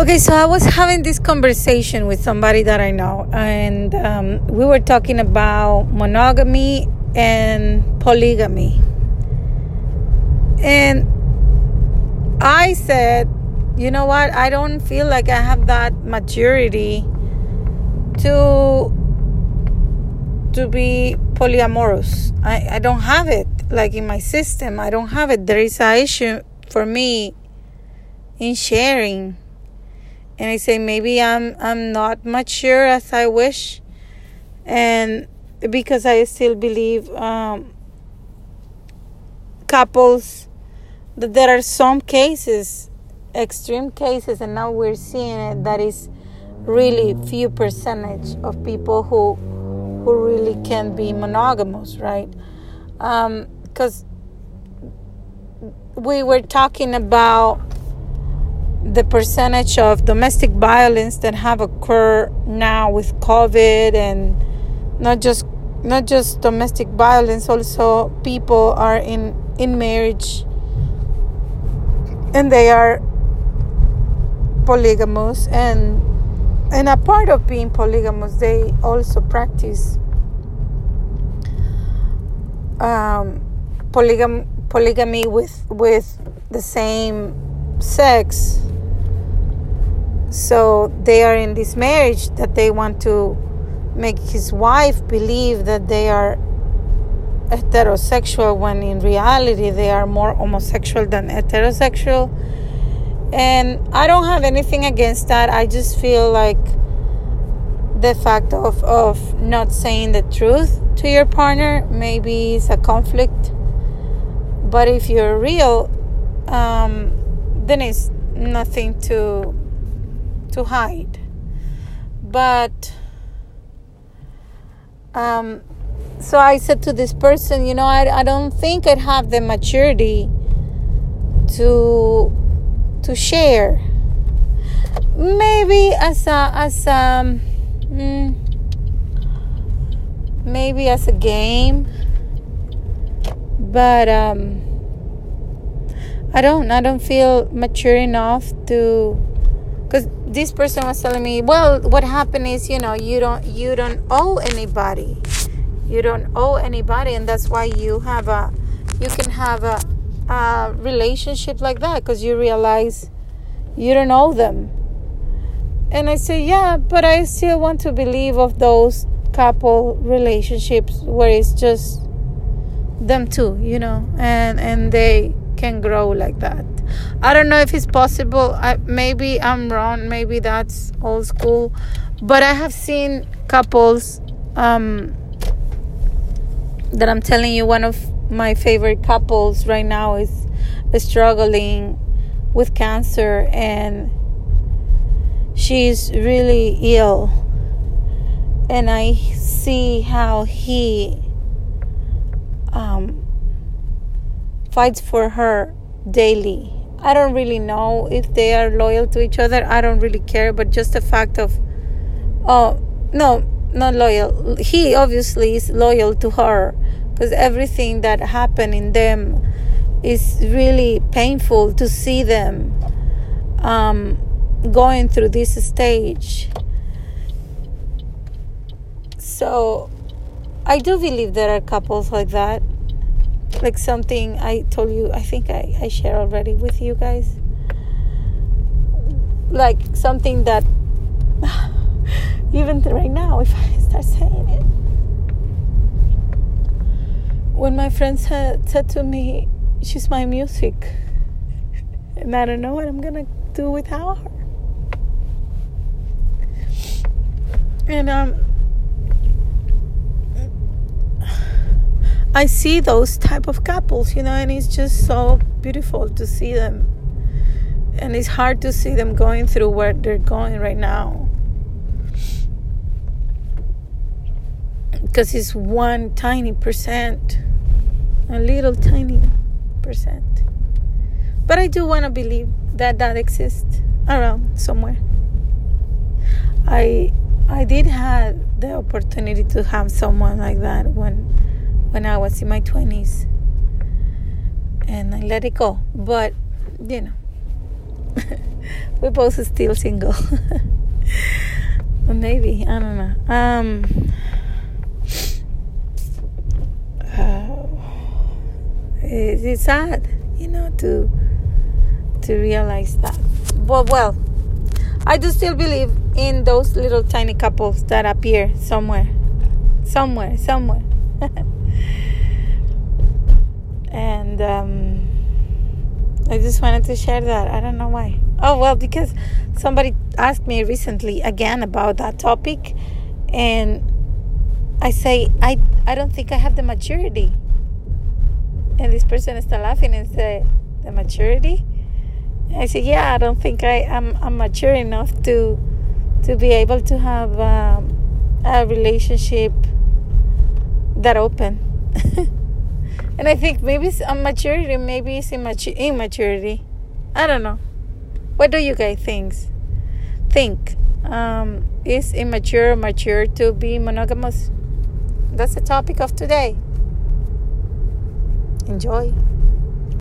Okay, so I was having this conversation with somebody that I know, and um, we were talking about monogamy and polygamy. And I said, you know what? I don't feel like I have that maturity to to be polyamorous. I, I don't have it like in my system. I don't have it. There is a issue for me in sharing and I say maybe I'm I'm not mature as I wish, and because I still believe um, couples that there are some cases, extreme cases, and now we're seeing it that is really few percentage of people who who really can be monogamous, right? Because um, we were talking about the percentage of domestic violence that have occurred now with COVID and not just not just domestic violence also people are in in marriage. And they are polygamous and and a part of being polygamous they also practice um, polygam polygamy with with the same sex. So they are in this marriage that they want to make his wife believe that they are heterosexual when in reality they are more homosexual than heterosexual. And i don't have anything against that. I just feel like the fact of, of not saying the truth to your partner maybe is a conflict. But if you're real um, then it's nothing to to hide. But um, so I said to this person, you know, I, I don't think I'd have the maturity to to share. Maybe as a as a mm, maybe as a game, but um, I don't I don't feel mature enough to because this person was telling me well what happened is you know you don't you don't owe anybody. You don't owe anybody and that's why you have a you can have a, a relationship like that because you realize you don't owe them. And i say yeah but i still want to believe of those couple relationships where it's just them two you know and and they can grow like that I don't know if it's possible. I, maybe I'm wrong. Maybe that's old school. But I have seen couples um, that I'm telling you, one of my favorite couples right now is struggling with cancer and she's really ill. And I see how he um, fights for her daily I don't really know if they are loyal to each other. I don't really care, but just the fact of, oh, no, not loyal. He obviously is loyal to her because everything that happened in them is really painful to see them um, going through this stage. So I do believe there are couples like that like something I told you, I think I, I share already with you guys. Like something that even right now, if I start saying it, when my friend said, said to me, She's my music, and I don't know what I'm gonna do without her. And um, I see those type of couples, you know, and it's just so beautiful to see them. And it's hard to see them going through where they're going right now. Because it's one tiny percent, a little tiny percent. But I do want to believe that that exists around somewhere. I I did have the opportunity to have someone like that when when I was in my 20s. And I let it go. But, you know, we're both still single. maybe I don't know. Um, uh, it's, sad, you know, to to realize that. But well, I do still believe in those little tiny couples that appear somewhere, somewhere, somewhere. and um, I just wanted to share that. I don't know why. Oh, well, because somebody asked me recently again about that topic, and I say, I, I don't think I have the maturity. And this person is still laughing and say, The maturity? I said, Yeah, I don't think I am I'm, mature enough to to be able to have um, a relationship that open. and I think maybe it's a maturity, maybe it's immaturity. I don't know. What do you guys think? Think um, is immature mature to be monogamous? That's the topic of today. Enjoy.